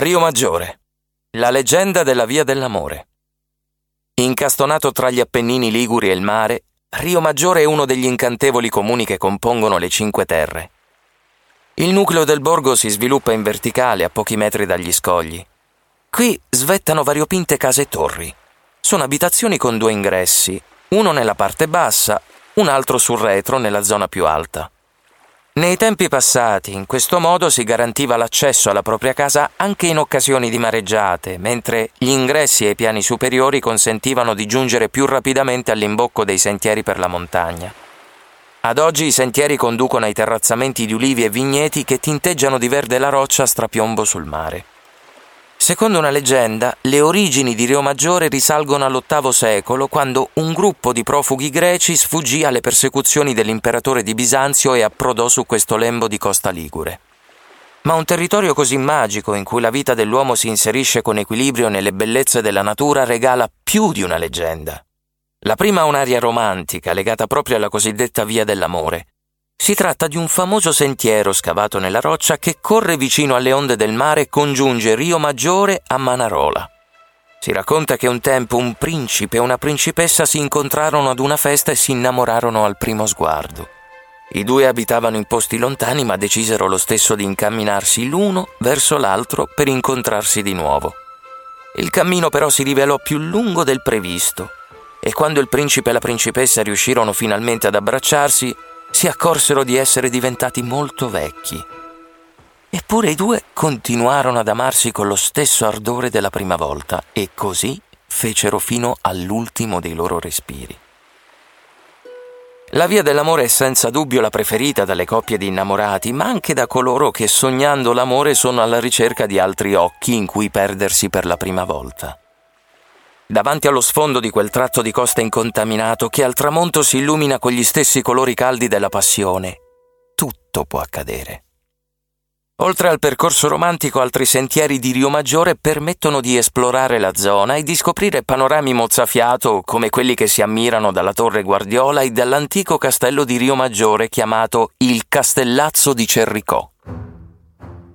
Rio Maggiore. La leggenda della Via dell'Amore. Incastonato tra gli Appennini Liguri e il mare, Rio Maggiore è uno degli incantevoli comuni che compongono le Cinque Terre. Il nucleo del borgo si sviluppa in verticale a pochi metri dagli scogli. Qui svettano variopinte case e torri. Sono abitazioni con due ingressi, uno nella parte bassa, un altro sul retro nella zona più alta. Nei tempi passati, in questo modo si garantiva l'accesso alla propria casa anche in occasioni di mareggiate, mentre gli ingressi ai piani superiori consentivano di giungere più rapidamente all'imbocco dei sentieri per la montagna. Ad oggi i sentieri conducono ai terrazzamenti di ulivi e vigneti che tinteggiano di verde la roccia a strapiombo sul mare. Secondo una leggenda, le origini di Rio Maggiore risalgono all'VIII secolo, quando un gruppo di profughi greci sfuggì alle persecuzioni dell'imperatore di Bisanzio e approdò su questo lembo di costa ligure. Ma un territorio così magico, in cui la vita dell'uomo si inserisce con equilibrio nelle bellezze della natura, regala più di una leggenda. La prima ha un'aria romantica, legata proprio alla cosiddetta Via dell'Amore, si tratta di un famoso sentiero scavato nella roccia che corre vicino alle onde del mare e congiunge Rio Maggiore a Manarola. Si racconta che un tempo un principe e una principessa si incontrarono ad una festa e si innamorarono al primo sguardo. I due abitavano in posti lontani ma decisero lo stesso di incamminarsi l'uno verso l'altro per incontrarsi di nuovo. Il cammino però si rivelò più lungo del previsto e quando il principe e la principessa riuscirono finalmente ad abbracciarsi, si accorsero di essere diventati molto vecchi. Eppure i due continuarono ad amarsi con lo stesso ardore della prima volta e così fecero fino all'ultimo dei loro respiri. La via dell'amore è senza dubbio la preferita dalle coppie di innamorati, ma anche da coloro che sognando l'amore sono alla ricerca di altri occhi in cui perdersi per la prima volta davanti allo sfondo di quel tratto di costa incontaminato che al tramonto si illumina con gli stessi colori caldi della passione, tutto può accadere. Oltre al percorso romantico, altri sentieri di Rio Maggiore permettono di esplorare la zona e di scoprire panorami mozzafiato come quelli che si ammirano dalla Torre Guardiola e dall'antico castello di Rio Maggiore chiamato il Castellazzo di Cerricò.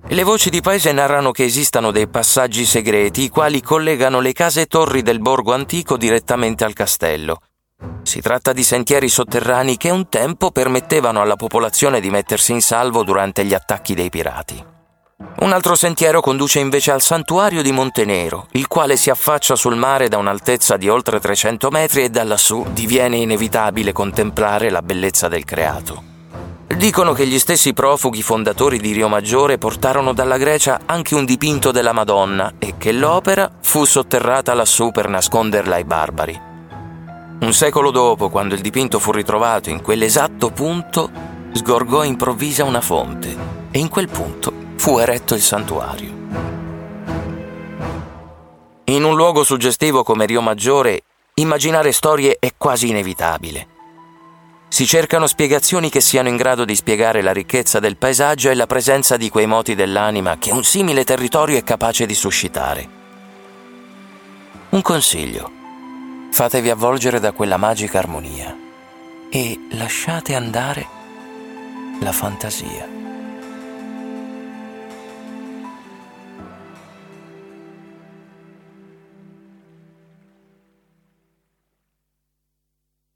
Le voci di paese narrano che esistano dei passaggi segreti i quali collegano le case e torri del borgo antico direttamente al castello. Si tratta di sentieri sotterranei che un tempo permettevano alla popolazione di mettersi in salvo durante gli attacchi dei pirati. Un altro sentiero conduce invece al santuario di Montenero, il quale si affaccia sul mare da un'altezza di oltre 300 metri e da lassù diviene inevitabile contemplare la bellezza del creato. Dicono che gli stessi profughi fondatori di Rio Maggiore portarono dalla Grecia anche un dipinto della Madonna e che l'opera fu sotterrata lassù per nasconderla ai barbari. Un secolo dopo, quando il dipinto fu ritrovato in quell'esatto punto, sgorgò improvvisa una fonte e in quel punto fu eretto il santuario. In un luogo suggestivo come Rio Maggiore, immaginare storie è quasi inevitabile. Si cercano spiegazioni che siano in grado di spiegare la ricchezza del paesaggio e la presenza di quei moti dell'anima che un simile territorio è capace di suscitare. Un consiglio. Fatevi avvolgere da quella magica armonia e lasciate andare la fantasia.